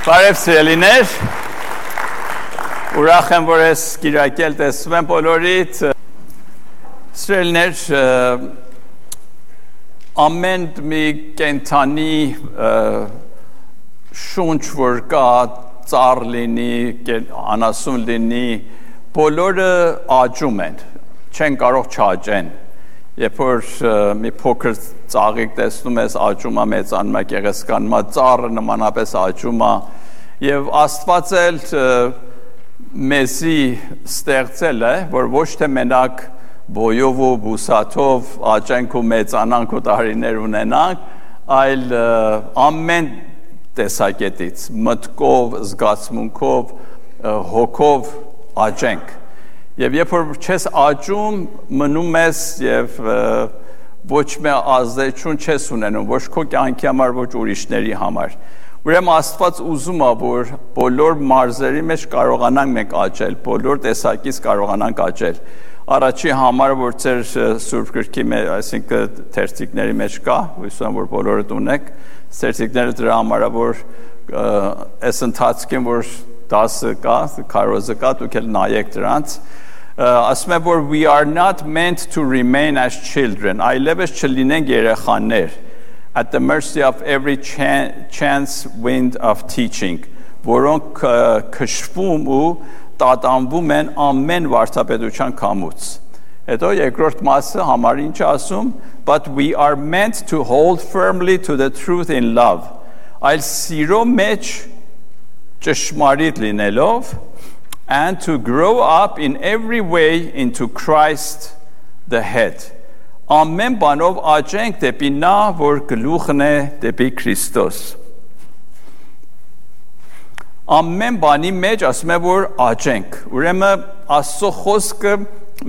Բարև սիրելիներ։ Ուրախ եմ, որ ես Կիրակել տեսնում եմ բոլորիդ։ Սիրելիներ, ամեն մի կենթանի շունչ որ կա, ծառ լինի, անասուն լինի, բոլորը աճում են, չեն կարող չաճեն։ Երբ որ մի փոքր ծաղիկ տեսնում ես աճում է մեծանում է գեղեցկանում է ծառը նմանապես աճում է եւ Աստված էլ մեզի ստեղծել է որ ոչ թե մենակ բոյով ու բուսաթով աճենք ու մեծանանք ու տարիներ ունենանք այլ ամեն տեսակետից մտկով զգացմունքով հոգով աճենք Եվ երբ որ չես աճում, մնում ես եւ ոչ մի ազդեցություն չես ունենում, ոչ քո կյանքի համար, ոչ ուրիշների համար։ Ուրեմն Աստված ուզում է, որ բոլոր մարզերի մեջ կարողանանք մենք աճել, բոլոր տեսակից կարողանանք աճել։ Առաջի համարը, որ ծեր Սուրբ Գրքի մեջ, այսինքն թերթիկների մեջ կա, հույսում եմ, որ բոլորը ունեք, թերթիկները դրա համարը, որ այս ընթացքին, որ 10 կա, քարոզը կա, դուք էլ նայեք դրանց, ասում է որ we are not meant to remain as children. Այլևս չլինենք երեխաներ at the mercy of every chance wind of teaching. Որոնք քշվում ու տատանվում են ամեն վարդապետության կամուց հետո երկրորդ մասը համար ինչ ասում but we are meant to hold firmly to the truth in love. Այլ սիրո մեջ ճշմարիտ լինելով and to grow up in every way into Christ the head. Ամեն բանով աճենք դեպի նա, որ գլուխն է դեպի Քրիստոս։ Ամեն բանի մեջ ասում է որ աճենք։ Ուրեմն Աստծո խոսքը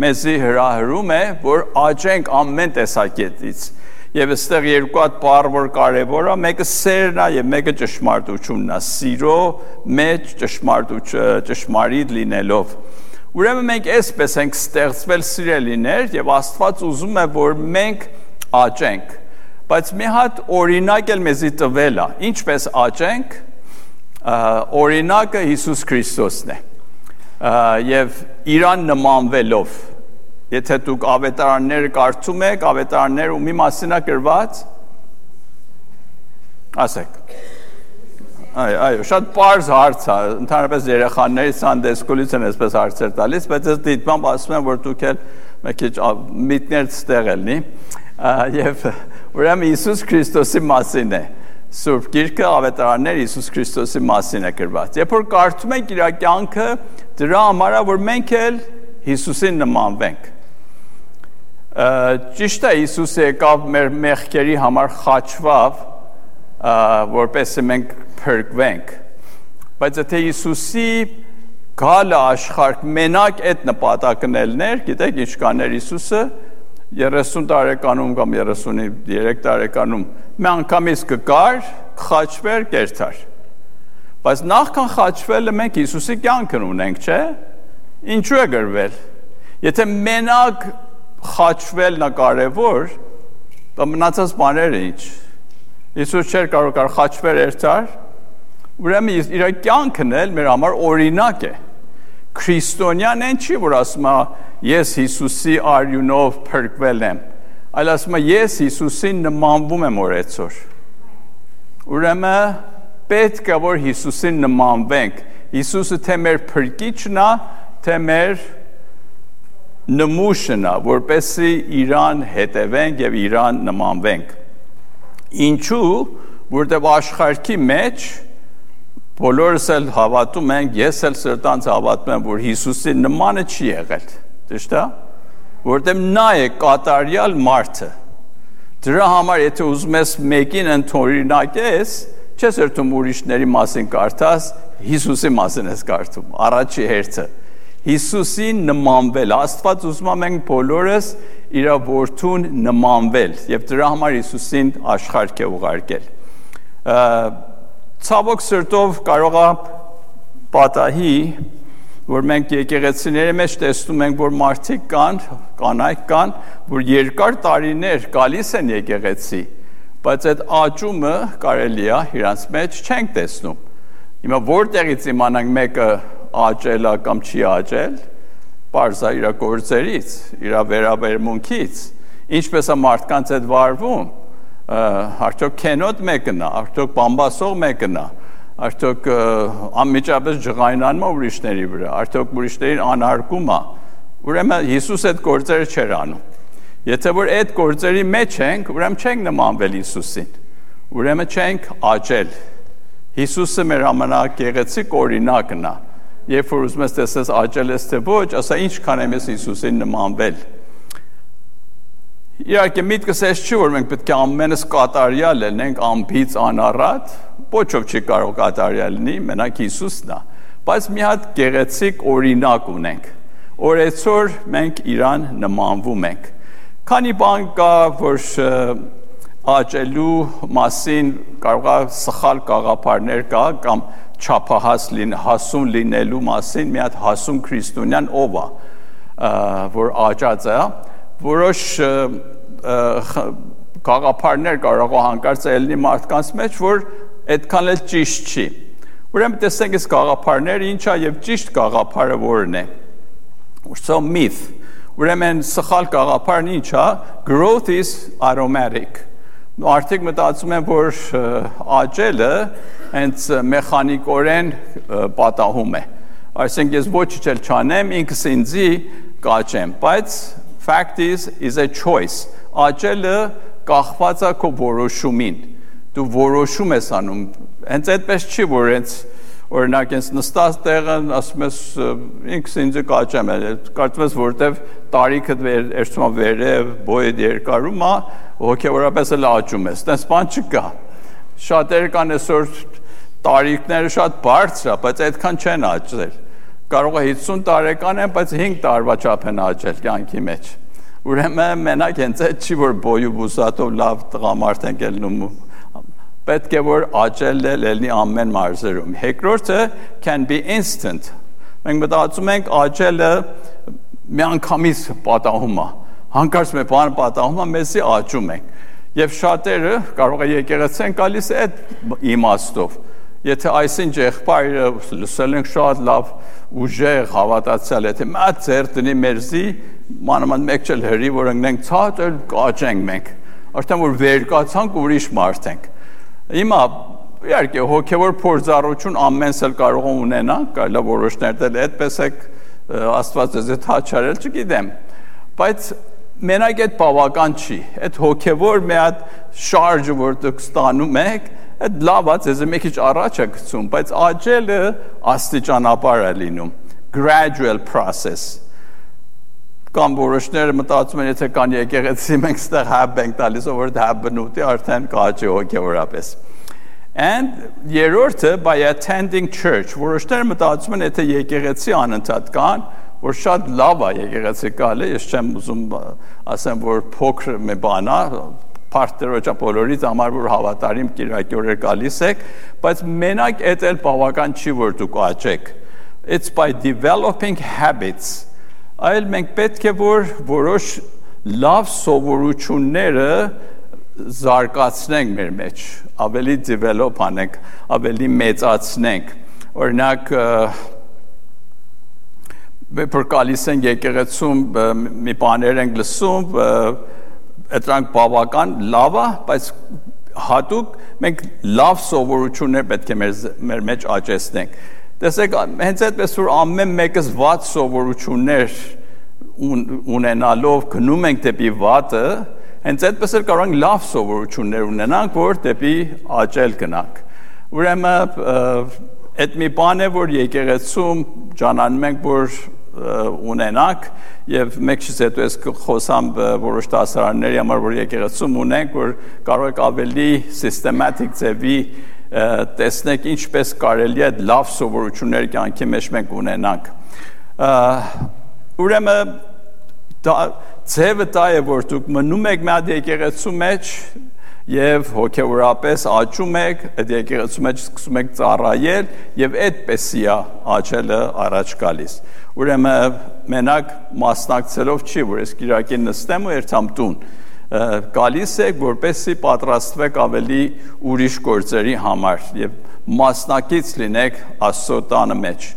մեզի հրահրում է, որ աճենք ամեն տեսակետից Եվ այստեղ երկու հատ բառ որ կարևոր է, մեկը սերն է եւ մեկը ճշմարտությունն է։ Սիրո մեջ ճշմարտություն ճշմարիտ լինելով։ Ուրեմն մենք այսպես ենք ստեղծվել սիրելիներ եւ Աստված ուզում է որ մենք աճենք։ Բայց մի հատ օրինակ էլ մեզի տվել է։ Ինչպես աճենք։ Օրինակը Հիսուս Քրիստոսն է։ Եվ իրան նմանվելով Եթե դուք ավետարանները կարդում եք, ավետարանները ումի մասին է գրված։ Ասեք։ Այ, այո, շատ པարզ հարց է, ընդհանրապես երեխաների սանդեսկոլից են այսպես հարցեր տալիս, բայց ես դիտմամբ ասում եմ, որ դուք էլ մի քիչ միտներ ստեղ ելնի։ Եվ ուրեմն Հիսուս Քրիստոսի մասին է։ Սուրբ Գիրքը ավետարաններ Հիսուս Քրիստոսի մասին է գրված։ Երբ որ կարդում ենք իր կյանքը, դրա համար է, որ մենք էլ Հիսուսին նմանվենք ճիշտ է Հիսուսը եկավ մեր մեղքերի համար խաչվավ, որպեսզի մենք փրկվենք։ Բայց եթե Հիսուսի գալը աշխարհ մենակ այդ նպատակն ելներ, գիտեք ինչ կաներ Հիսուսը 30 տարեկանում կամ 33 տարեկանում մի անգամից կկար, խաչվեր, կերթար։ Բայց նախքան խաչվելը մենք Հիսուսի կյանքն ունենք, չէ՞։ Ինչու է գրվել։ Եթե մենակ խաչվելն է կարևոր, դա մնացած բաները ինչ։ Հիսուս չէր կարող կար խաչվել երթար, ուրեմն իր կյանքն էլ մեր համար օրինակ է։ Քրիստոնյան են չի, որ ասում է ես Հիսուսի արյունով փրկվել եմ, այլ ասում է ես Հիսուսին նմանվում եմ օրեցօր։ Ուրեմն պետք է որ Հիսուսին նմանվենք։ Հիսուսը թե մեր փրկիչն է, թե մեր նմուշն է, որպեսի Իրան հետևենք եւ Իրան նմանվենք։ Ինչու, որտեղ աշխարհքի մեջ բոլորս էլ հավատում ենք, ես էլ սրտանց հավատում եմ, որ Հիսուսի նմանը չի եղել։ Ճիշտ է։ Որտեղ նա է կատարյալ մարդը։ Դրա համար եթե ուզում ես մեկին ընդօրինակես, չես երթում ուրիշների մասին կարդաս, Հիսուսի մասին ես կարդում։ Առաջի հերթը Հիսուսին նմանվել։ Աստված ուզում է մենք բոլորս իր որդուն նմանվել եւ դրա համար Հիսուսին աշխարհ է ուղարկել։ Ցավոք սրտով կարող է պատահի, որ մենք եկեղեցիների մեջ տեսնում ենք, որ մարդիկ կան, կանայք կան, որ երկար տարիներ գալիս են եկեղեցի, բայց այդ աճումը կարելի է իրանց մեջ չենք տեսնում Հիմա որտեղից իմանանք մեկը աճել է կամ չի աճել, բարձա իր գործերից, իր վերաբերմունքից, ինչպես է մարդկանց հետ վարվում, արդյոք կենոտ մեկն է, արդյոք բամբասող մեկն է, արդյոք անմիջապես ջղայնանում է ուրիշների վրա, արդյոք ուրիշներին անարգում է։ Ուրեմն Հիսուս այդ գործերը չէր անում։ Եթե որ այդ գործերի մեջ ենք, ուրեմն չենք նմանվել Հիսուսին։ Ուրեմն չենք աճել։ Հիսուսը մեր ամենագեղեցիկ օրինակն է։ Երբ որ ուզում ես տեսես աճել ես թե ոչ, ասա ինչքան եմ ես Հիսուսին նմանվել։ Իհարկե միտքս էս չի որ մենք պետք է ամենս կատարյալ լինենք ամբից անառատ, ոչով չի կարող կատարյալ լինի, մենակ Հիսուսն է։ Բայց մի հատ գեղեցիկ օրինակ ունենք, այսօր մենք իրան նմանվում ենք։ Քանի բան կա, որ աճելու մասին կարող է սխալ գաղափարներ կա կամ չափահաս լին հասուն լինելու մասին մի հատ հասուն քրիստոնյան ով է որ աճած է որոշ գաղափարներ կարող է հանկարծ ելնի մարդկանց մեջ, որ այդքան էլ ճիշտ չի։ Ուրեմն տեսենք այս գաղափարները ինչա եւ ճիշտ գաղափարը որն է։ So myth։ Ուրեմն սխալ գաղափարն ինչա։ Growth is aromatic։ Արդյոք մտածում են, որ աճելը հենց մեխանիկորեն պատահում է։ Այսինքն ես ոչ չել չանեմ, ինքս ինձի կաճեմ, բայց fact is is a choice աճելը կախված է քո որոշումին դու որոշում ես անում հենց այդպես չի որ հենց օրինակ ես նստած տեղը ասում ես ինքս ինձ կաճեմ կարծում ես որտեվ տարիքը երցում վերև բոյդ երկարում է հոգեորապես էլ աճում ես տես բան չկա շատերը կան այսօր տարիքները շատ բարձր է բայց այդքան չեն աճել կարող է 50 տարեկան են, բայց 5 տարվա չափ են աճել կյանքի մեջ։ Ուրեմն մենակ հենց այդ չի որ բոյու բուսատով լավ տղամարդ են ելնում պետք է որ աճել է լինի ամեն մարզերում։ Երկրորդը can be instant։ Մենք մտածում ենք աճելը միանգամից պատահում է։ Հանկարծ մի բան պատահում է, մեզի աճում ենք։ Եվ շատերը կարող է եկեղեցեն գալիս այդ իմաստով Եթե այսինչ եղբայրը լսել ենք շատ լավ ուժեղ հավատացյալ, եթե մատ ձեր տնի մերզի, մանավանդ մեկ չել հրի, որ ընկնենք ցած էլ կաճենք մենք։ Արդեն որ վեր կացանք ուրիշ մարդ ենք։ Հիմա իհարկե հոգևոր փորձառություն ամենս էլ կարող ունենանք, կարելի է որոշներ դել այդպես է Աստված ձեզ հետ հաճարել, չգիտեմ։ Բայց մենակ այդ բավական չի։ Այդ հոգևոր մի հատ շարժը, որ դուք ստանում եք, այդ լավ է, ձեզ մի քիչ առաջ է գցում, բայց աճելը աստիճանաբար է լինում, gradual process կամ որոշները մտածում են, եթե կան եկեղեցի, մենք ստեղ հաբ ենք տալիս, որ դա բնութի արդեն կաճի հոգևորապես։ And երրորդը by attending church, որոշները մտածում են, եթե եկեղեցի անընդհատ կան, որ շատ լավ է եկեղեցի գալը, ես չեմ ուզում ասեմ, որ փոքր մի բան է, Փարթերոջա բոլորից համար որ հավատարիմ կիրակյորեր գալիս եք, բայց մենակ այդ էլ բավական չի որ դուք աճեք։ It's by developing habits։ Այլ մենք պետք է որ որոշ լավ սովորությունները զարգացնենք մեր մեջ, ավելի develop անենք, ավելի մեծացնենք։ Օրինակ Բեպր գալիս են եկեղեցում մի բաներ ենք լսում, դրանք բավական լավ է, բայց հատուկ մենք լավ սովորություններ պետք է մեր մեր մեջ աճեցնենք։ Տեսեք, հենց այդպես որ ամեն մեկս վատ սովորություններ ունենալով գնում ենք դեպի վատը, հենց այդպես էլ կարող ենք լավ սովորություններ ունենանք, որ դեպի աճել գնանք։ Ուրեմն այդ մի բան է, որ եկեղեցում ճանանում ենք, որ ունենանք եւ մեկից հետո ես խոսամ որոշ դասարանների համար որ եկեղեցում ունենք որ կարող եք ավելի սիստեմատիկ ձևի տեսնեք ինչպես կարելի է լավ սովորություններ կյանքի մեջ մենք ունենանք ուրեմն դա ձևը դա է որ դուք մնում եք մի հատ եկեղեցու մեջ եւ հոգեորապես աճում եք, այդ եկեղեցու մեջ սկսում եք ծառայել եւ այդպեսի է աճելը առաջ գալիս։ Ուրեմն մենակ մասնակցելով չի, որ ես Կիրակին նստեմ ու երթամ տուն գալիս եք որպեսի պատրաստվեք ավելի ուրիշ գործերի համար եւ մասնակից լինեք Աստծո տանը մեջ։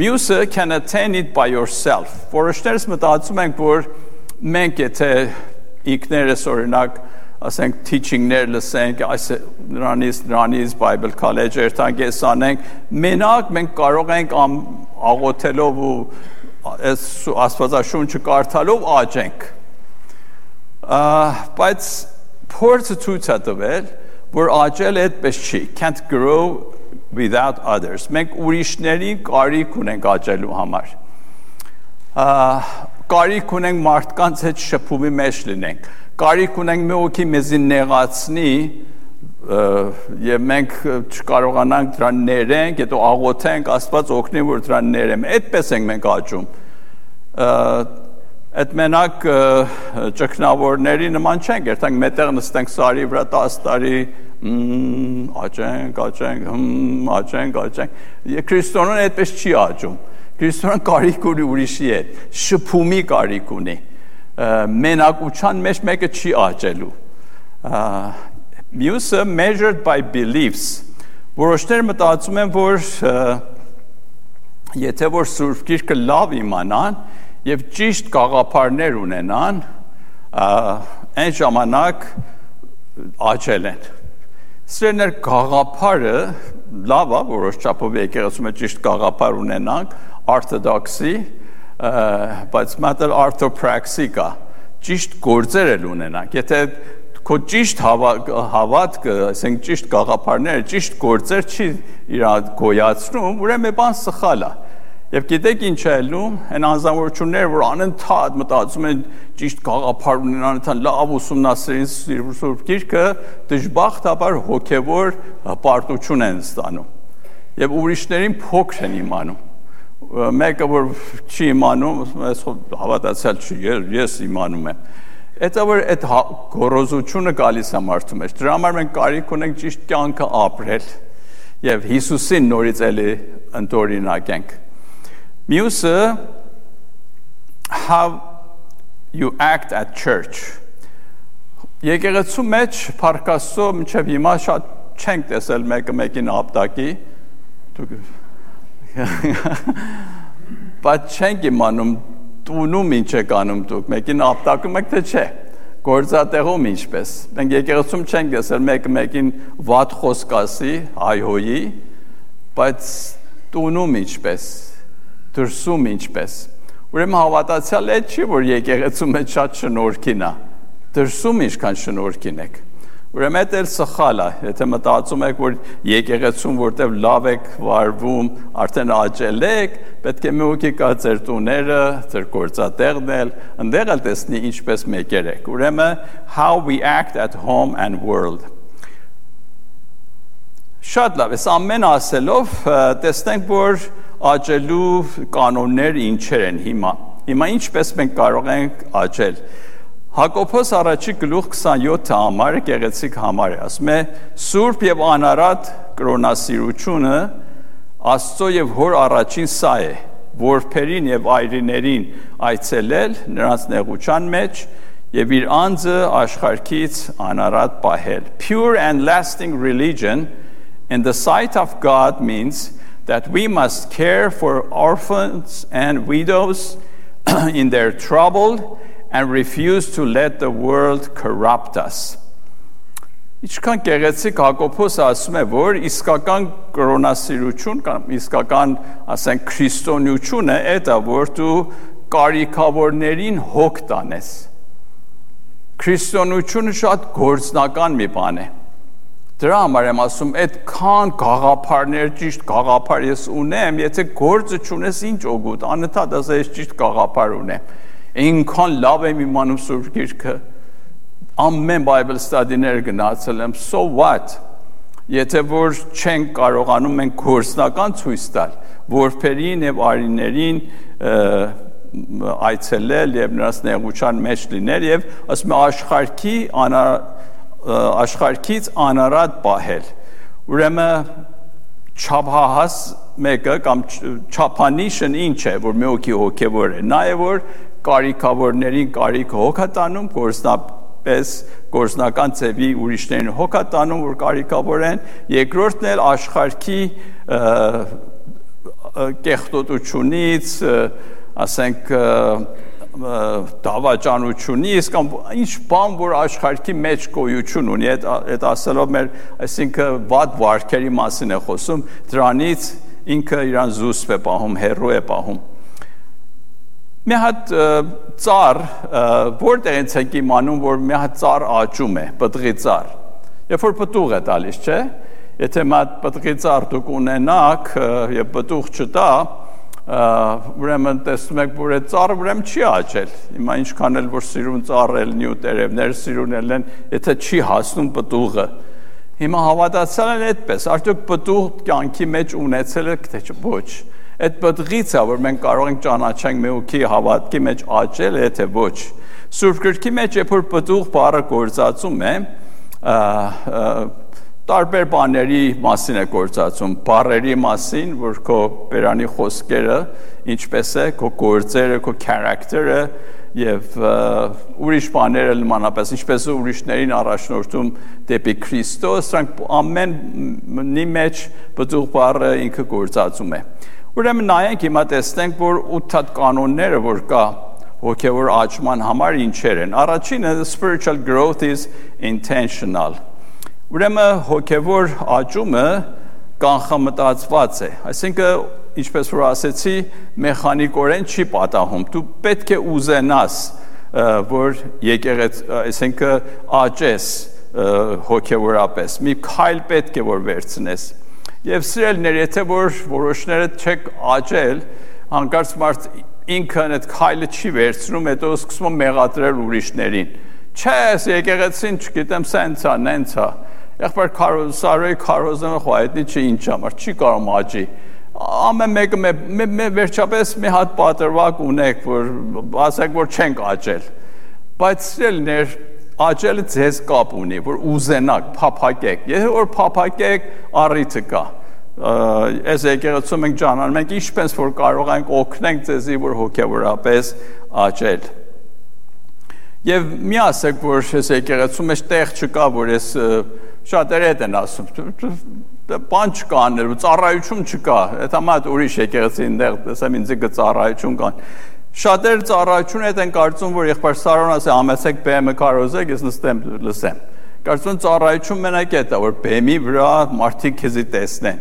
Մյուսը can attain it by yourself։ Որոշներս մտածում ենք, որ մենք եթե ինքներս օրինակ ասենք teaching-ներ լսենք, այս նրանից նրանից Bible college երթանք անենք, մենակ մենք կարող ենք աղոթելով ու այս աստվածաշունչը կարդալով աճենք։ Բայց փորձը ցույց է տվել, որ աճել այդպես չի, can't grow without others։ Մենք ուրիշներին կարիք ունենք աճելու համար։ Կարիք ունենք մարդկանց հետ շփումի մեջ լինենք կարիք ունենք մի օքի մեզի նեղացնի եւ մենք չկարողանանք դրան ներենք, հետո աղոթենք Աստված օգնի որ դրան ներեմ։ Այդպես ենք մենք աճում։ Այդ մենակ ճկնավորների նման չենք, երթանք մետեղ նստենք սարի վրա 10 տարի աճենք, աճենք, աճենք, աճենք։ Քրիստոնեն այդպես չի աճում։ Քրիստոնեն կարիք ունի ուրիշի հետ, շփումի կարիք ունի մենակության մեջ մեկը չի աճելու։ Մյուսը measured by beliefs։ Որոշներ մտածում են, որ եթե որ Սուրբ Գիրքը լավ իմանան եւ ճիշտ գաղափարներ ունենան, այն ժամանակ աճել են։ Սրեներ գաղափարը լավ է, որոշ չափով եկեղեցում է ճիշտ գաղափար ունենանք, orthodoxy, բայց մատել orthopraxy կա ճիշտ գործեր էլ ունենանք եթե քո ճիշտ հավատքը ասենք ճիշտ գաղափարները ճիշտ գործեր չի իր գոյացնում ուրեմն բան սխալ է Եվ գիտեք ինչ է ելնում, այն անձնավորությունները, որ անընդհատ մտածում են ճիշտ գաղափար ունեն, անընդհատ լավ ուսումնասիրին Սուրբ Գիրքը, դժբախտաբար հոգևոր պարտություն են ստանում։ Եւ ուրիշներին փոքր են իմանում մեկը որ չի իմանում, ես հավատացյալ չի, ես իմանում եմ։ Էտա որ այդ հա, գորոզությունը գալիս է մարդու մեջ։ Դրա համար մենք կարիք ունենք ճիշտ կյանքը ապրել եւ Հիսուսին նորից էլի ընտորինակենք։ Մյուսը how you act at church։ Եկեղեցու մեջ Փարքասո մինչև հիմա շատ չենք տեսել մեկը մեկին ապտակի։ Դուք Բայց չենք իմանում տունում ինչ եք անում դուք, մեկին ապտակում եք թե չէ։ Գործատեղում ինչպես։ Մենք եկեղեցում չենք տեսել մեկը մեկին վատ խոսք ասի, հայհոյի, բայց տունում ինչպես, դրսում ինչպես։ Ուրեմն հավատացյալ է չի, որ եկեղեցում է շատ շնորհքին է։ Դրսում ինչքան շնորհքին եք։ Ուրեմն դա էլ սխալ է, եթե մտածում եք, որ եկեղեցում որտեվ լավ եք վարվում, արդեն աճել եք, պետք է մի ուղի կա ձեր տուները, ձեր գործատեղն էլ, ընդեղ էլ տեսնի ինչպես մեկեր եք։ Ուրեմն how we act at home and world։ Շատ լավ, այս ամեն ասելով տեսնենք, որ աճելու կանոններ ինչեր են հիմա։ Հիմա ինչպես մենք կարող ենք աճել։ Հակոբոս առաջի գլուխ 27 համարը գեղեցիկ համար է, ասում է Սուրբ եւ անարատ կրոնասիրությունը Աստծո եւ Հոր առաջին սա է, որբերին եւ այրիներին այցելել նրանց նեղության մեջ եւ իր անձը աշխարհքից անարատ պահել։ Pure and lasting religion in the sight of God means that we must care for orphans and widows in their trouble and refuse to let the world corrupt us. Ինչքան գեղեցիկ Հակոբոսը ասում է, որ իսկական կրոնասիրություն կամ իսկական, ասենք, քրիստոնեությունը այդ է, որ դու կարիքավորներին հոգ տանես։ Քրիստոնեությունը շատ գործնական մի բան է։ Դրա համար եմ ասում, այդքան գաղափարներ, ճիշտ գաղափար ես ունեմ, եթե գործը չունես, ինչ օգուտ, անընդհատ ասես ճիշտ գաղափար ունեմ Այնքան լավ եմ իմանում Սուրբ Գիրքը։ Ամեն Bible study-ներ գնացել եմ, so what։ Եթե որ չենք կարողանում մենք կորսնական ցույց տալ, որբերին եւ արիներին այցելել եւ նրանց նեղության մեջ լինել եւ ասում աշխարհքի անա աշխարհքից անարատ պահել։ Ուրեմն չափահաս մեկը կամ չափանիշն ինչ է, որ մի հոգի հոգևոր է։ Նա է որ կարիքավորներին կարիք հոգա տանում, կորսնա պես գործնական ծևի ուրիշներին հոգա տանում, որ կարիքավոր են, երկրորդն էլ աշխարհքի կեղտոտությունից, ասենք դավաճանությունից կամ ինչ բան որ աշխարհի մեջ գոյություն ունի այդ այդ ասելով մեր այսինքն վատ վարքերի մասին է խոսում դրանից ինքը իրան զուսպ է պահում հերո է պահում մի հատ ծառ որտեղից եք իմանում որ մի հատ ծառ աճում է պտղի ծառ երբ որ պտուղ է տալիս չէ եթե մատ պտղի ծառ դուք ունենաք եւ պտուղ չտա ուրեմն տեսնում եք որ այդ ծառը ուրեմն չի աճել հիմա ինչքան էլ որ սիրուն ծառելն ու տերևներ սիրունել են եթե չի հասնում պտուղը հիմա հավատացյալ են այդպես. Արդյոք պտուղ կյանքի մեջ ունեցել է թե ոչ այդ պտղից է որ մենք կարող ենք ճանաչենք մեուքի հավատքի մեջ աճել է թե ոչ Սուրբ գրքի մեջ երբ որ պտուղ բառը գործածում է տարբեր բաների մասին է գործածում, բառերի մասին, որ քո բերանի խոսքերը ինչպես է, քո գործերը, քո character-ը եւ ուրիշ բաները նմանապես, ինչպես ուրիշներին առաջնորդում դեպի Քրիստոս, սրանք ամենի մեջ բծուղ բառը ինքը գործածում է։ Ուրեմն նայենք հիմա տեսնենք, որ 8 հատ կանոնները, որ կա հոգեվոր աճման համար ինչեր են։ Առաջինը spiritual growth is intentional Ուրեմն հոգևոր աճումը կանխամտածված է, այսինքն ինչպես որ ասեցի, մեխանիկորեն չի պատահում։ Դու պետք է ուզենաս, որ եկեղեց, այսինքն աճես հոգևորապես։ Մի քայլ պետք է որ վերցնես։ Եվ սիրելներ, եթե որ որոշները չեք աճել, հանկարծ մարդ ինքն այդ քայլը չի վերցնում, հետո սկսում է մեղադրել ուրիշներին։ Չէ, եկեղեցին չգիտեմ, սենց է, նենց է եղբայր քարոզ սարոյի քարոզը խոյետնի չի ինչ համար չի կարող աճի ամեն մեկը մե վերջապես մի հատ պատրվակ ունեք որ ասեք որ չենք աճել բայց սիրելներ աճելը ձեզ կապ ունի որ ուզենակ փափակեք եթե որ փափակեք առիթը կա այս եկեղեցում ենք ճանաչում ենք ինչպես որ կարող ենք օգնենք ձեզի որ հոգեորապես աճել Եվ մի ասեք, որ ես եկեղեցու մեջ տեղ չկա, որ ես շատերը հետ են ասում, բան չկա անել, ծառայություն չկա, այդ համա ուրիշ եկեղեցին դեղ տեսեմ ինձ գ ծառայություն կան։ Շատերը ծառայություն հետ են կարծում, որ եղբայր Սարոն ասի ամեցեք բեմը կարոզեք, ես նստեմ լսեմ։ Կարծում ծառայություն մենակ է դա, որ բեմի վրա մարդիկ քեզի տեսնեն։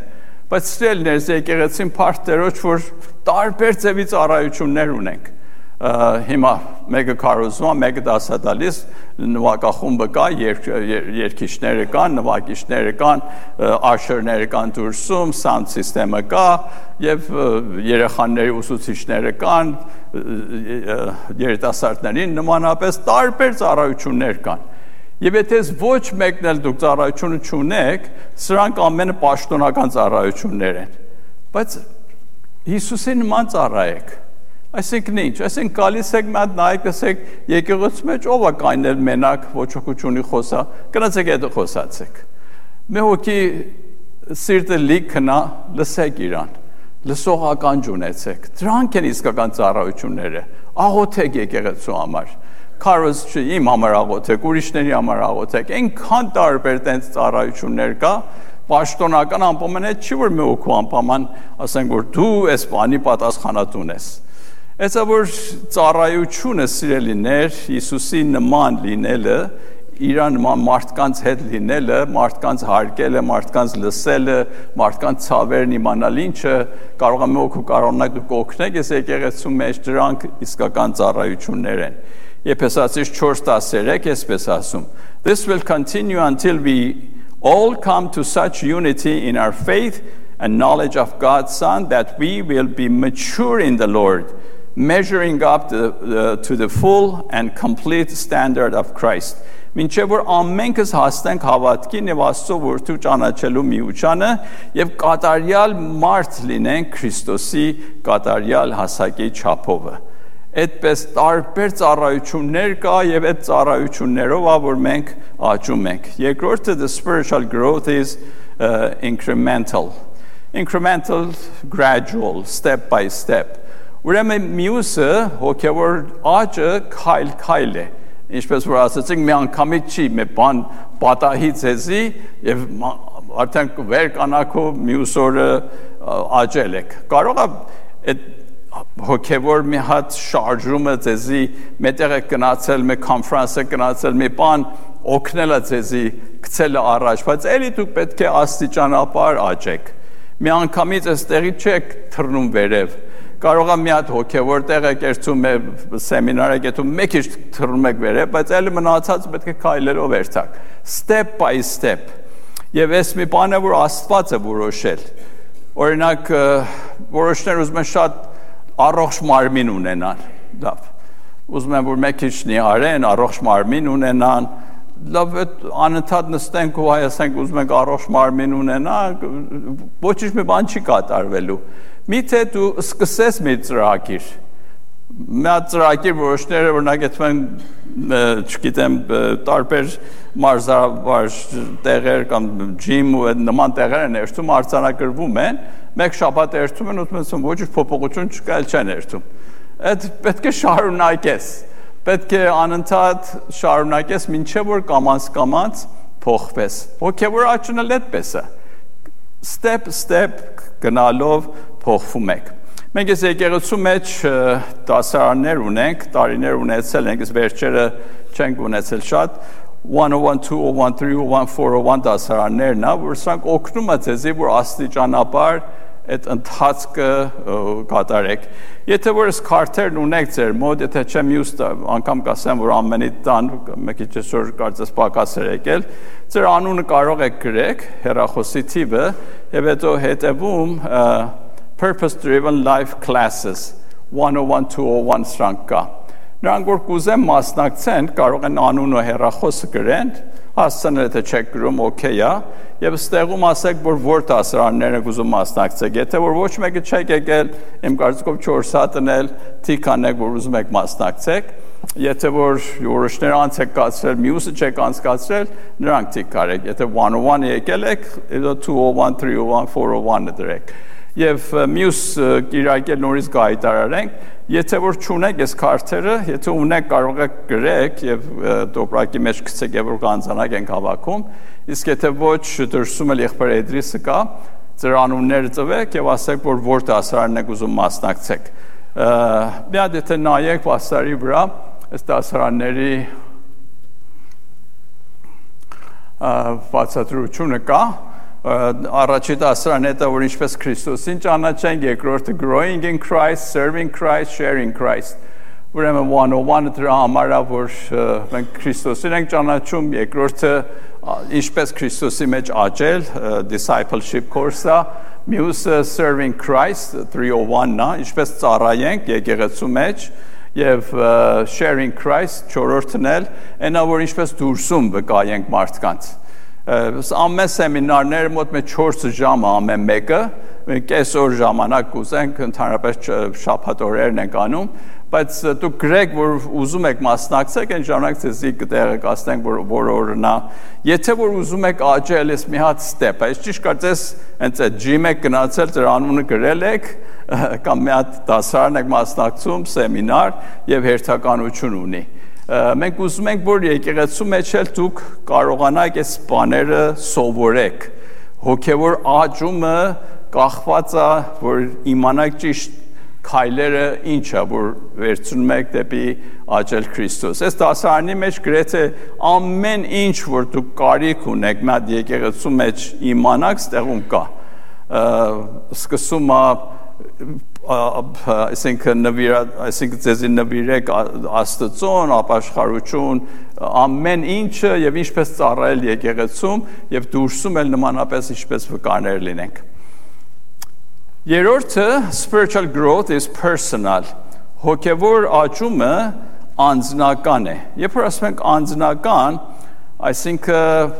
Բայց ստել ներս եկեղեցին փարտերոջ, որ տարբեր ձևի ծառայություններ ունենք հիմա մեկը կարոզում է, մեկը դասադալիս, նվագախումբը կա, երկիչները կան, նվագիչները կան, աշերները կան դուրսում, sound system-ը կա եւ երեխաների ուսուցիչները կան, երիտասարդներին նմանապես տարբեր ծառայություններ կան։ Եվ եթե ոչ մեկն էլ դուք ծառայությունը չունեք, սրանք ամենը պաշտոնական ծառայություններ են։ Բայց Հիսուսի նման ծառայեք Այսինքն ինչ, այսինքն գալիս եք մատ նայեք, ասեք, եկեղեցու մեջ ով է կայնել մենակ ոչ հոգությունի խոսա, գնացեք այդ խոսացեք։ Մի հոգի սիրտը լիքնա, լսեք իրան։ Լսողական ջունեցեք։ Դրանք են իսկական ծառայությունները։ Աղոթեք եկեղեցու համար քարոզ չի իմ համար աղոթեք, ուրիշների համար աղոթեք։ Այնքան տարբեր տենց ծառայություններ կա, պաշտոնական ամփոփեն այդ չի որ մի օքու ամփոման, ասենք որ դու այս բանի պատասխանատուն ես։ Այսա որ ծառայությունը սիրելիներ Հիսուսի նման լինելը, իր նման մարդկանց հետ լինելը, մարդկանց հարգելը, մարդկանց լսելը, մարդկանց ցավերն իմանալ ինչը կարող է մոք ու կարողանակ դուք օգնեք, ես եկեղեցու մեջ դրանք իսկական ծառայություններ են։ Եփեսացիս 4:13 էսպես ասում. This will continue until we all come to such unity in our faith and knowledge of God's Son that we will be mature in the Lord measuring up the, the, to the full and complete standard of Christ. Մինչև որ ամենքս հասնենք հավատքին եւ Աստծո որդու ճանաչելու միությանը եւ կատարյալ մարդ լինենք Քրիստոսի կատարյալ հասակի չափովը այդպես տարբեր ծառայություններ կա եւ այդ ծառայություններով ա որ մենք աճում ենք երկրորդը the spiritual growth is uh, incremental. Incremental gradual step by step Ուրեմն մյուսը հոգևոր աճը քայլ քայլ է։ Ինչպես որ ասացինք, մի անգամից չի, մի բան պատահի ցեզի եւ արդեն վեր կանակով մյուս օրը աճել եք։ Կարող է այդ հոգևոր մի հատ շարժումը ձեզի մետեղ է գնացել, մի կոնֆերանս է գնացել, մի բան օգնել է ձեզի գցել առաջ, բայց ելի դուք պետք է աստիճանաբար աճեք։ Մի անգամից այստեղի չեք թռնում վերև։ Կարող է մի հատ հոգևոր տեղ եք երթում է սեմինար եք երթում, մեկ ինչ թռնում եք վերև, բայց ելի մնացած պետք է քայլերով երթակ։ Step by step։ Եվ այս մի բան է, որ Աստված է որոշել։ Օրինակ որոշներ ուզում են շատ առողջ մարմին ունենան։ Լավ։ Ուզում եմ որ մեկ քիչնի արեն, առողջ մարմին ունենան, լավ անընդհատ նստենք ու հայասենք ուզում ենք առողջ մարմին ունենալ, ոչինչ մի բան չի կատարվելու։ Միթե դու սկսես մի ծրագիր, մի ծրագիր որոշները օրինակ այդպես չգիտեմ տարբեր մարզավար տեղեր կամ ջիմ ու նման տեղեր են երթում արձանագրվում են մեկ շաբաթ երթում են ու ասում ոչ փոփոխություն չկա էլ չեն երթում այդ պետք է շարունակես պետք է անընդհատ շարունակես մինչև որ կամած կամած փոխվես հոգևոր աճն էլ այդպես է step step գնալով փոխվում եք Մենք այս եկեղեցու մեջ դասարաններ ունենք, տարիներ ունեցել ենք, այս վերջերը չենք ունեցել շատ, 101, 201, 301, 401 դասարաններն է, որ սրանք օգնում է ձեզի, որ աստիճանաբար այդ ընթացքը կատարեք։ Եթե որ այս քարտերն ունեք ձեր մոտ, եթե չեմ մյուս անգամ կասեմ, որ ամենի տան մեկի չեսօր կարծես պակասեր եկել, ձեր անունը կարող եք գրեք, հեռախոսի թիվը, եւ հետո հետևում purpose driven life classes 101 201 սրանք կա նրանք որ կուզեն մասնակցեն կարող են անունը հեռախոսը գրեն հասցնել թե չեք գրում օքեյ է եւ ստեղում ասեք որ որ դասարաններ եք ուզում մասնակցեք եթե որ ոչ մեկը չեք եկել իմ կարծիքով 4 հատն էլ թիքանեք որ ուզում եք մասնակցեք եթե որ որոշներ անց եք կացրել մյուսը չեք անցկացրել նրանք թիք կարեք եթե 101 եկել եք 201 301 401-ը դրեք եւ մյուս կիրակել նորից գայտարարենք եթե որ չունեք այս քարտերը եթե ունեք կարող եք գրեք եւ դոպրակի մեջ գցեք եւ որ կանցանակ ենք հավաքում իսկ եթե ոչ դրսում էլ եղբայր Էդրիսը կա ձեր անունները ծվեք եւ ասեք որ որ դասարանն եք ուզում մասնակցեք մի հատ եթե նայեք պաստարի վրա այս դասարանների բացատրությունը կա առաջի դասարան հետո որ ինչպես Քրիստոսին ճանաչենք, երկրորդը growing in Christ, serving Christ, sharing Christ։ Ուրեմն 101-ը դրա համար է, որ մենք Քրիստոսին ենք ճանաչում, երկրորդը ինչպես Քրիստոսի մեջ աճել, discipleship course-ը, մյուսը serving Christ 301-ն է, ինչպես ծառայենք եկեղեցու մեջ, եւ sharing Christ չորրորդն էլ, այնա որ ինչպես դուրսում վկայենք մարդկանց ամեն սեմինարները մոտ մի 4 ժամ ամեն մեկը, կեսօր ժամանակ կուզենք, ընդհանրապես շաբաթ օրերն ենք անում, բայց դուք գրեք, որ ուզում եք մասնակցեք, այն ժամանակ ցեզի կտեղը կասենք, որ որ օրնա։ Եթե որ ուզում եք աճել, ես մի հատ ստեփ, այս ճիշտ կարծես հենց այդ եք գնացել, ձեր անունը գրել եք, կամ մի հատ դասարան եք մասնակցում, սեմինար եւ հերթականություն ունի մենք ուզում ենք, որ եկեղեցու մեջ էլ դուք կարողանաք այս բաները սովորեք։ Հոգևոր աճումը կախված է, որ իմանաք ճիշտ քայլերը ինչ է, որ վերցնում եք դեպի աճել Քրիստոս։ Այս դասարանի մեջ գրեթե ամեն ինչ, որ դուք կարիք ունեք, մի հատ եկեղեցու մեջ իմանաք, ստեղում կա։ Սկսում է այսինքն նվիրա, այսինքն ձեզի նվիրեք Աստծոն, ապաշխարություն, ամեն ինչը եւ ինչպես ծառայել եկեղեցում եւ դուրսում էլ նմանապես ինչպես վկաներ լինենք։ Երրորդը spiritual growth is personal։ Հոգևոր աճումը անձնական է։ Երբ որ ասում ենք անձնական, այսինքն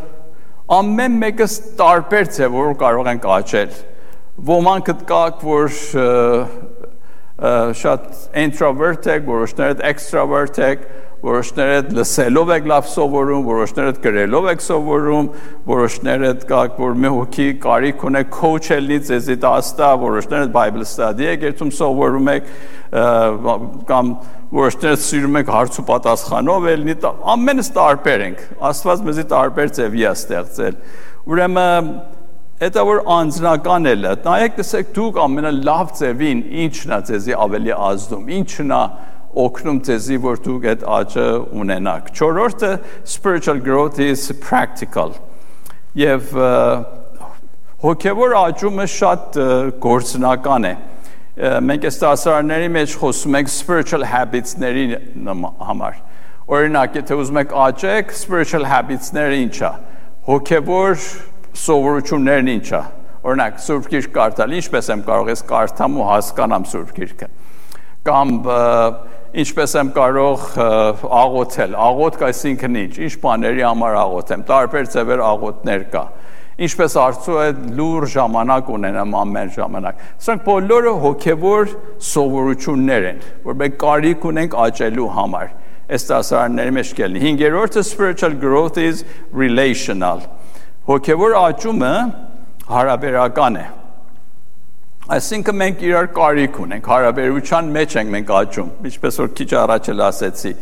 ամեն մեկը տարբեր ձևով կարող ենք աճել ոմանք կաք, որ շատ introvert եք, որոշներդ extrovert եք, որոշներդ լսելով եք լավ սովորում, որոշներդ գրելով եք սովորում, որոշներդ կաք, որ մի հոգի կարիք ունեք coach ելնի ձեզի տաստա, որոշներդ Bible study եք երթում սովորում եք, կամ որոշները սիրում ենք հարց ու պատասխանով, ելնի ամենս տարբեր ենք։ Աստված մեզի տարբեր ձևի է ստեղծել։ Ուրեմն Դա որ անձնական է լը։ Նայեք, տեսեք դուք ամենալավ ձևին ինչն է ձեզի ավելի ազդում, ինչն է օգնում ձեզի, որ դուք այդ աճը ունենաք։ Չորրորդը spiritual growth is practical։ Եվ հոգևոր աճումը շատ գործնական է։ Մենք այս դասարանների մեջ խոսում ենք spiritual habits-ների համար։ Օրինակ, եթե ուզում եք աճեք, spiritual habits-ները ինչ է։ Հոգևոր սովորություններն ինչ է։ Օրինակ, Սուրբ Գիրք կարդալ, ինչպես եմ կարող ես կարդամ ու հասկանամ Սուրբ Գիրքը։ Կամ ինչպես եմ կարող աղոթել։ Աղոթք այսինքն ինչ, ինչ բաների համար աղոթեմ։ Տարբեր ձևեր աղոթներ կա ինչպես արծու է լուր ժամանակ ունենամ ամեն ժամանակ։ Սրանք բոլորը հոգևոր սովորություններ են, որ մենք կարիք ունենք աճելու համար։ Այս դասարանների մեջ կելնի։ Հինգերորդը spiritual growth is relational հոգևոր աճումը հարաբերական է։ Այսինքն մենք իրար կարիք ունենք, հարաբերության մեջ ենք մենք աճում, ինչպես որ քիչ առաջ էլ ասեցի։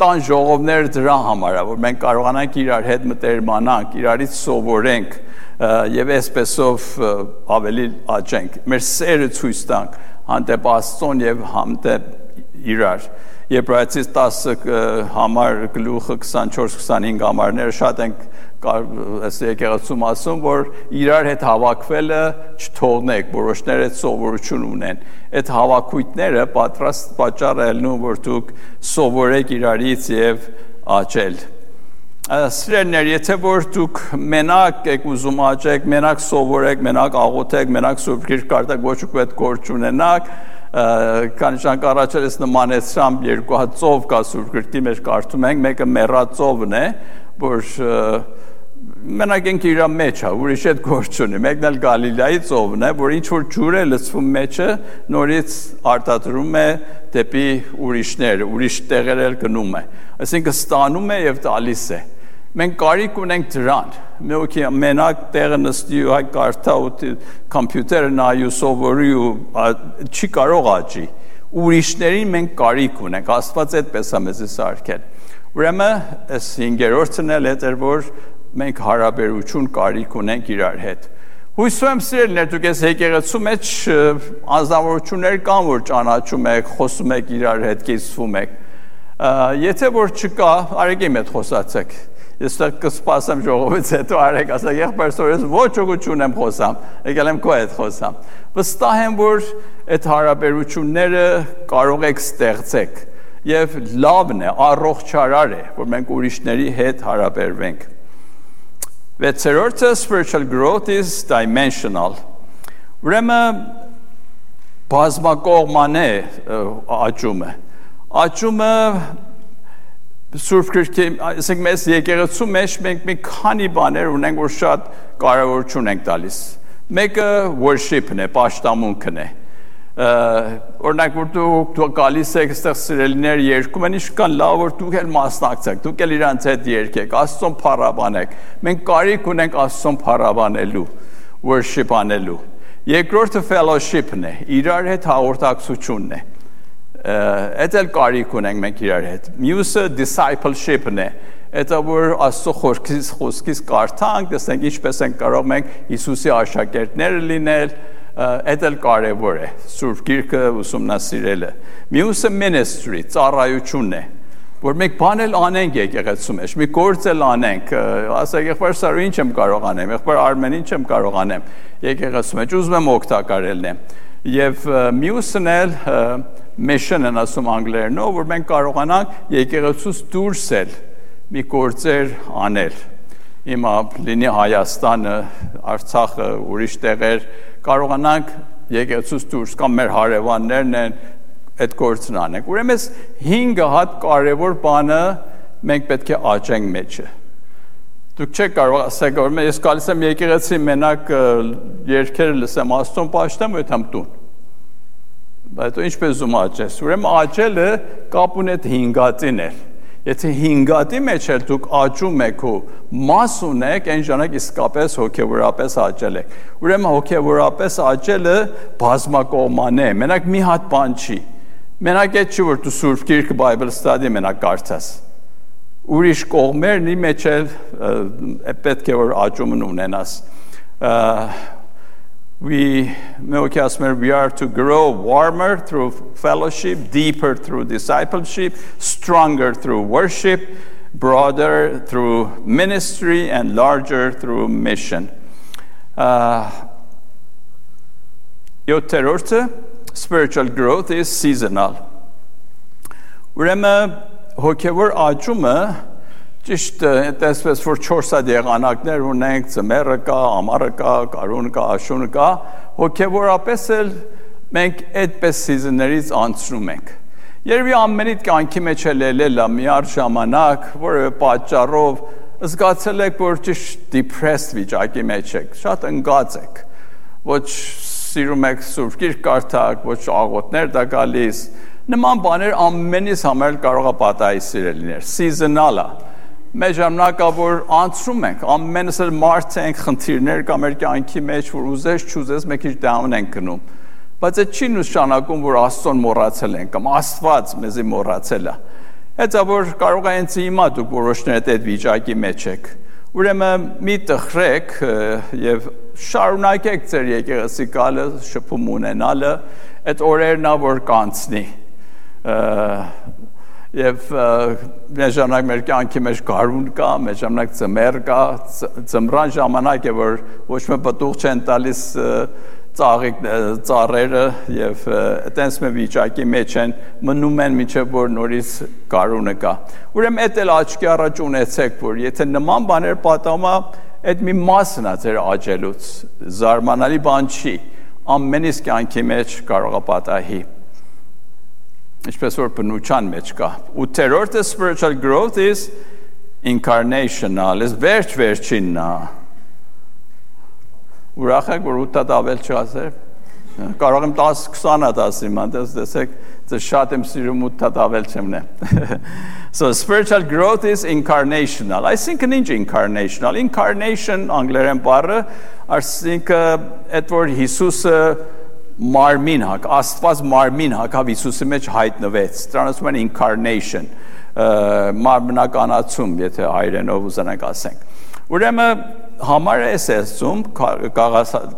Տան ժողովները դրա համար է, որ մենք կարողանանք իրար հետ մտերմանանք, իրարից սովորենք եւ այսպեսով ավելի աճենք։ Մեր սերը ցույց տանք հանդեպ Աստծուն եւ հանդեպ իրար։ Եբրայեցիս 10 համար գլուխը 24-25 համարները շատ ենք այս եկեղեցում ասում, որ իրար հետ հավաքվելը չթողնեք, որոշները այդ սովորություն ունեն։ Այդ հավաքույտները պատրաստ պատճառ է լինում, որ դուք սովորեք իրարից եւ աճել։ Սիրելիներ, եթե որ դուք մենակ եք ուզում աճեք, մենակ սովորեք, մենակ աղոթեք, մենակ Սուրբ Գիրք կարդաք, ոչ ու պետք գործ ունենաք, քանի ժամանակ առաջ ես նմանեցրամ երկու հատ ծով կա Սուրբ Գրքի մեջ կարդում ենք, մեկը մեռածովն է, որ մենակ ենք իր մեջ է, ուրիշ այդ գործ ունի։ Մեկն էլ Գալիլեայի ծովն է, որ ինչ որ ջուր է լցվում մեջը, նորից արտադրում է դեպի ուրիշներ, ուրիշ տեղեր էլ գնում է։ Այսինքն ստանում է եւ տալիս է։ Մենք կարիք ունենք դրան։ Մեկի մենակ տեղը նստի ու հայ կարդա ու համբյուտերը նայի ու սովորի ու չի կարող աճի։ Ուրիշներին մենք կարիք ունենք։ Աստված այդպես է մեզ սարքել։ Ուրեմն, այս 5-րդն էլ է որ մենք հարաբերություն կարիք ունենք իրար հետ։ Հույսում եմ սիրելիներ, դուք ես եկեղեցու մեջ անձնավորություններ կան, որ ճանաչում եք, խոսում եք իրար հետ, կիսվում եք։ Եթե որ չկա, արեք իմ հետ խոսացեք։ Ես դա կսպասեմ ժողովից հետո արեք, ասա եղբայր սորես ոչ ուղղություն եմ խոսամ, եկել եմ քո հետ խոսամ։ Վստահ եմ, որ այդ հարաբերությունները կարող եք ստեղծեք եւ լավն է, առողջարար է, որ մենք ուրիշների հետ հարաբերվենք։ Վեցերորդը spiritual growth is dimensional։ Ուրեմն բազմակողման է աճումը։ Աճումը Սուրբ Գրքի, ասենք մեզ եկեղեցու մեջ մենք մի քանի բաներ ունենք, որ շատ կարևորություն ենք տալիս։ Մեկը worship-ն է, պաշտամունքն է օրինակ որ դու դու գալիս եք այստեղ սիրելիներ երկում են իշքան լավ որ դուք էլ մասնակցեք դուք էլ իրանց հետ երկեք աստծոն փառաբանեք մենք կարիք ունենք աստծոն փառաբանելու worship անելու երկրորդը fellowship-ն է իրար հետ հաղորդակցությունն է այդ էլ կարիք ունենք մենք իրար հետ մյուսը discipleship-ն է Դա որ Աստծո խոսքից խոսքից կարդանք, տեսնենք ինչպես են կարող մենք Հիսուսի աշակերտները լինել, այդ էլ կարևոր է Սուրբ Գիրքը ուսումնասիրելը մյուսը ministry ծառայությունն է որ մեկ բան էլ անենք եկեղեցու մեջ մի գործ էլ անենք ասա եղբայր Սարու ինչ եմ կարող անեմ եղբայր Արմեն ինչ եմ կարող անեմ եկեղեցու մեջ ուզում եմ օգտակարելն եմ եւ մյուսն էլ mission-ն ասում անգլերենով որ մենք կարողանանք եկեղեցուց դուրս էլ մի գործեր անել հիմա լինի Հայաստանը, Արցախը, ուրիշ տեղեր կարողանանք եկեղեցուց դուրս կամ մեր հարևաններն են այդ գործն անենք։ Ուրեմն այս 5 հատ կարևոր բանը մենք պետք է աճենք մեջը։ Դուք չեք կարող ասեք, որ ես գալիս եմ եկեղեցի մենակ երկերը լսեմ, Աստծուն պաշտեմ ու եթամ տուն։ Բայց ինչպես ում աճես։ Ուրեմն աճելը կապ ունի այդ 5 հատին է։ Եթե 5 հատի մեջ էլ դուք աճում եք ու մաս ունեք, այն ժամանակ իսկապես հոգեվորապես աճել եք։ Ուրեմն հոգեվորապես աճելը բազմակողման է, մենակ մի հատ բան չի։ Մենակ այդ չի որ դու Սուրբ Գիրքը Bible study մենակ կարդաս։ Ուրիշ կողմերն ի մեջ էլ պետք է որ աճումն ունենաս։ We we are to grow warmer through fellowship, deeper through discipleship, stronger through worship, broader through ministry, and larger through mission. Uh, spiritual growth is seasonal. Ուրեմն հոգևոր աճումը ճիշտ այդպես որ 4 հատ եղանակներ ունենք, ծմերը կա, ամառը կա, կարուն կա, աշունը կա, հոգևորապես էլ մենք այդպես սիզոններից անցնում ենք։ Երևի ամենիդ կյանքի մեջ էլ ելել է միար ժամանակ, որը պատճառով զգացել եք, որ ճիշտ depressed վիճակի մեջ եք, շատ ընկած եք։ Ոչ սիրում եք սուրբ գիրք կարդալ, ոչ աղոթներ դա գալիս։ Նման բաներ ամենից համար կարող է պատահի սիրելիներ։ Seasonal-ը մեր ժամանակա որ անցնում ենք ամենս էլ մարդ ենք խնդիրներ կա մեր կյանքի մեջ որ ուզես չուզես մեկ քիչ down ենք գնում բայց այդ չի նշանակում որ աստծոն մոռացել ենք կամ աստված մեզի մոռացել է հետո որ կարող է հենց հիմա դուք որոշներ այդ վիճակի մեջ եք ուրեմն մի տխրեք եւ շարունակեք ձեր եկեղեցի գալը շփում ունենալը այդ օրերն ա որ կանցնի եւ մեր ժամանակ մեր կյանքի մեջ գարուն կա, մեր ժամանակ ծմեր կա, ծմրան ժամանակ է որ ոչ մի պատուղ չեն տալիս ծաղիկ ծառերը եւ այտենց մի վիճակի մեջ են մնում են միջև որ նորից գարունը կա։ Ուրեմն այդ էլ աչքի առաջ ունեցեք որ եթե նման բաներ պատամա այդ մի մասն է ձեր աճելուց զարմանալի բան չի ամենից կյանքի մեջ կարող է պատահի ինչպես որ բնության մեջ կա։ Ու թերորդը spiritual growth is incarnational, is վերջ վերջինն է։ Ուրախ եք, որ 8 ավել չասեր։ Կարող եմ 10-20 հատ ասեմ, այնտես տեսեք, դե շատ եմ սիրում 8 ավել չեմնե։ So spiritual growth is incarnational. I think an incarnational. Incarnation անգլերեն բառը, այսինքն այդ որ Հիսուսը մարմին հակ, Աստված մարմին հակավ Հիսուսի մեջ հայտնվեց։ Դրանց ասում են incarnation, մարմնականացում, եթե հայրենով ուզենանք ասենք։ Ուրեմն համար է ասում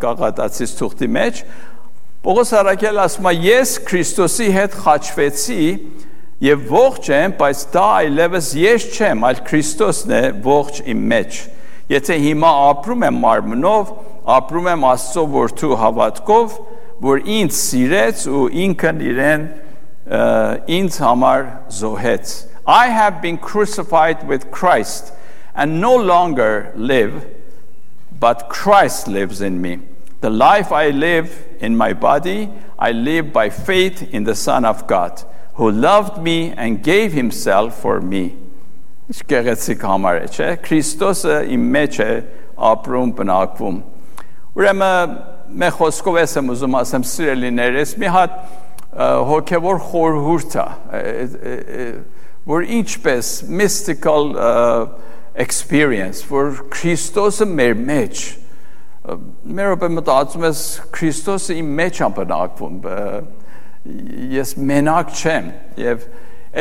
գաղատացից թուղթի մեջ Պողոս Արաքել ասում է ես Քրիստոսի հետ խաչվեցի եւ ողջ եմ, բայց դա այլևս ես չեմ, այլ Քրիստոսն է ողջ իմ մեջ։ Եթե հիմա ապրում եմ մարմնով, ապրում եմ Աստծո որդու հավատքով, որ ինձ սիրեց ու ինքն իրեն ինձ համար զոհեց I have been crucified with Christ and no longer live but Christ lives in me the life I live in my body I live by faith in the Son of God who loved me and gave himself for me Ինչ գեղեցիկ համար է, չէ՞։ Քրիստոսը իմ մեջ է ապրում, բնակվում։ Ուրեմն մեր խոսքով ես եմ ուզում ասեմ սիրելիներս մի հատ հոգևոր խորհուրդ է որ ինչպես mystical experience որ Քրիստոսը մեր մեջ մեր ոպե մտածում ես Քրիստոսը իմ մեջ է բնակվում ես մենակ չեմ եւ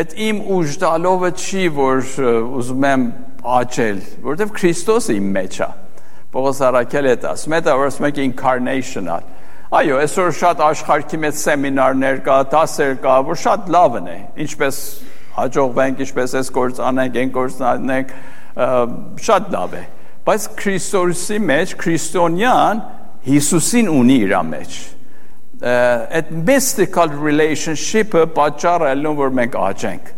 այդ իմ ուժ տալովը չի որ ուզում եմ աճել որովհետեւ Քրիստոսը իմ մեջ է Պողոս Արաքել է ասում, դա որ ասում եք incarnational։ Այո, այսօր շատ աշխարհքի մեջ սեմինարներ կա, դասեր կա, որ շատ լավն է։ Ինչպես հաջողվենք, ինչպես այս կորցանենք, այն կորցանենք, շատ լավ է։ Բայց Քրիստոսի մեջ քրիստոնյան Հիսուսին ունի իր մեջ այդ mystical relationship-ը պատճառ է որ մենք աճենք։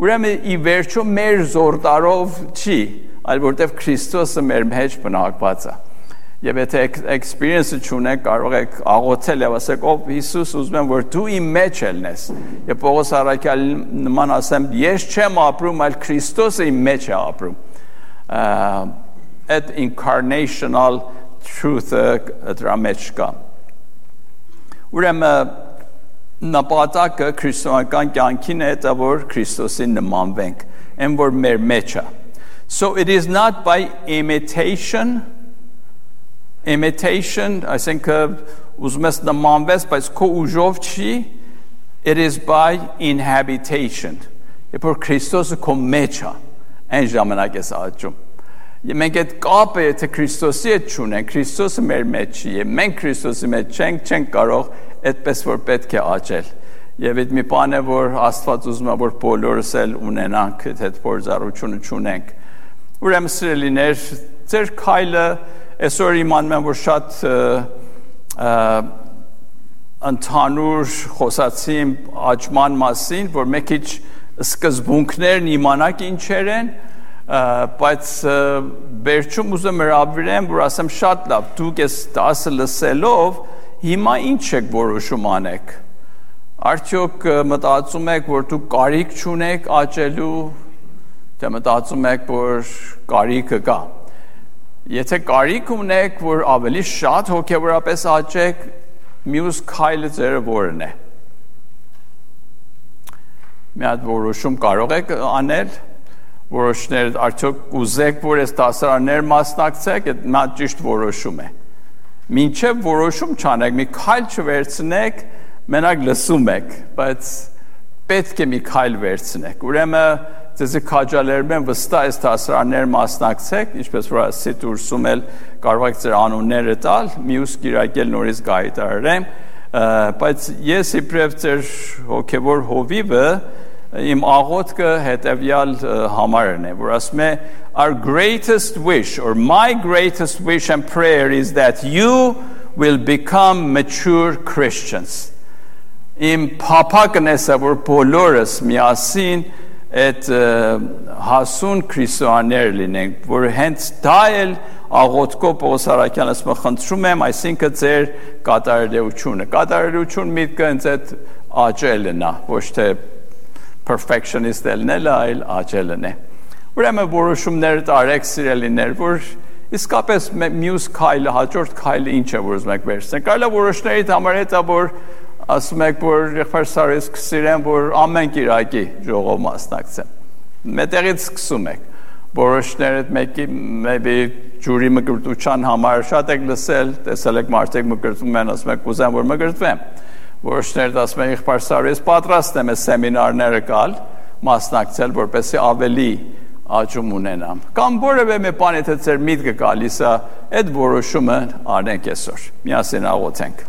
Ուրեմն ի վերջո մեր զորտարով չի, այլ որտեվ Քրիստոսը մեր մեջ բնակված է։ Եվ եթե experience-ը չունեք, կարող եք աղոթել եւ ասեք, «Ով Հիսուս, ուզում եմ, որ դու իմ մեջ ելնես»։ Եվ Պողոս առաքյալ նման ասեմ, «Ես չեմ ապրում, այլ Քրիստոսը իմ մեջ է ապրում»։ Այդ incarnational truth-ը դրա մեջ կա։ Ուրեմն նպատակը քրիստոնեական կյանքին է, դա որ Քրիստոսին նմանվենք, այն որ մեր մեջ է։ So it is not by imitation. Imitation, I think, ուզում ես նմանվես, բայց քո ուժով չի, It is by inhabitation։ որ Քրիստոսը քո մեջ է, այն ժամանակ ես աճում։ Եվ մենք այդ կապը եթե Քրիստոսի հետ չունենք, Քրիստոսը մեր մեջ չի, եւ մենք Քրիստոսի մեջ չենք, չենք կարող այդպես որ պետք է աճել։ Եվ այդ մի բան է, որ Աստված ուզում է, որ բոլորս էլ ունենանք այդ փորձառությունը չունենք։ Ուրեմն սիրելիներ, ձեր քայլը այսօր իմանում եմ, որ շատ ընդհանուր խոսացին աճման մասին, որ մեկ քիչ սկզբունքներն իմանաք ինչեր են, բայց վերջում ուզում հրավիրեմ, որ ասեմ շատ լավ, դուք այս դասը լսելով հիմա ինչ եք որոշում անեք։ Արդյոք մտածում եք, որ դուք կարիք չունեք աճելու, թե մտածում եք, որ կարիքը կա։ Եթե կարիք ունեք, որ ավելի շատ հոգեվորապես աճեք, մյուս քայլը ձերը որն է։ Մի հատ որոշում կարող եք անել, որոշներ արդյոք ուզեք, որ այս դասարաններ մասնակցեք, այդ նա ճիշտ որոշում է։ Մինչև որոշում չանեք, մի քայլ չվերցնեք, մենակ լսում եք, բայց պետք է մի քայլ վերցնեք։ Ուրեմն ձեզ քաջալերում եմ վստահ այս դասարաններ մասնակցեք, ինչպես որ ասի դուրսում էլ կարող եք ձեր անունները տալ, մյուս գիրակել նորից գայտարարեմ, բայց ես իբրև ձեր հոգևոր հովիվը իմ աղոթքը հետևյալ համարն է, որ ասում է our greatest wish or my greatest wish and prayer is that you will become mature Christians. Իմ փափակն է, որ բոլորս միասին այդ հասուն քրիստոնյաներ լինենք, որ հենց դա էլ աղոթքով Պողոս Արաքյանը ասում խնդրում եմ, այսինքն ձեր կատարելությունը։ Կատարելություն միտքը հենց այդ աճելն է, ոչ թե perfectionist ելնել, այլ աճելն է։ Ուրեմն որոշումներ տարեք սիրելիներ, որ իսկապես մյուս քայլը, հաջորդ քայլը ինչ է, որ ուզում եք վերցնել։ Կարելի է որոշների համար հետա որ ասում եք, որ եղբայր Սարես կսիրեմ, որ ամեն կիրակի ժողով մասնակցեմ։ Մետեղից սկսում եք։ Որոշներդ մեկի maybe ջուրի մկրտության համար շատ եք լսել, տեսել եք մարդիկ մկրտում են, ասում եք ուզեմ որ մկրտվեմ։ Որոշներդ ասում են եղբայր Սարես պատրաստ եմ սեմինարները գալ, մասնակցել, որպեսզի ավելի աճում ունենամ։ Կամ որևէ մի բան եթե ձեր միտքը գալիս է, այդ որոշումը անենք այսօր։ Միասին աղոթենք։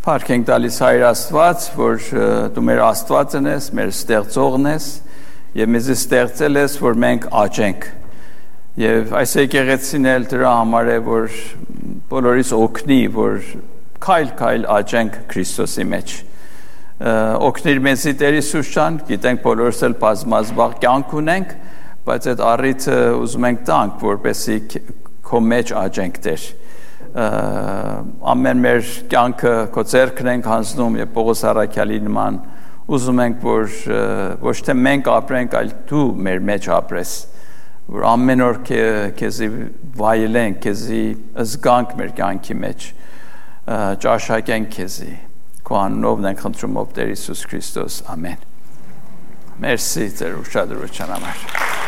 Փառք ենք տալիս Հայր Աստված, որ դու մեր Աստվածն ես, մեր ստեղծողն ես եւ մեզ ստեղծել ես, որ մենք աճենք։ Եվ այս եկեղեցին էլ դրա համար է, որ բոլորիս օգնի, որ քայլ-քայլ աճենք Քրիստոսի մեջ։ Օգնիր մեզի Տեր Հիսուս ջան, գիտենք բոլորս էլ բազմազբաղ կյանք ունենք, բայց այդ առիթը ուզում ենք տանք, որպեսզի քո մեջ աճենք Տեր ամեն մեր կյանքը քո ձեռքն ենք հանձնում եւ Պողոս Արաքյալի նման ուզում ենք որ ոչ թե մենք ապրենք, այլ դու մեր մեջ ապրես որ ամեն օր քեզի վայելենք, քեզի զգանք մեր կյանքի մեջ ճաշակենք քեզի քո անունով ենք խնդրում ով Տեր Հիսուս Քրիստոս ամեն Մերսի ձեր ուշադրության համար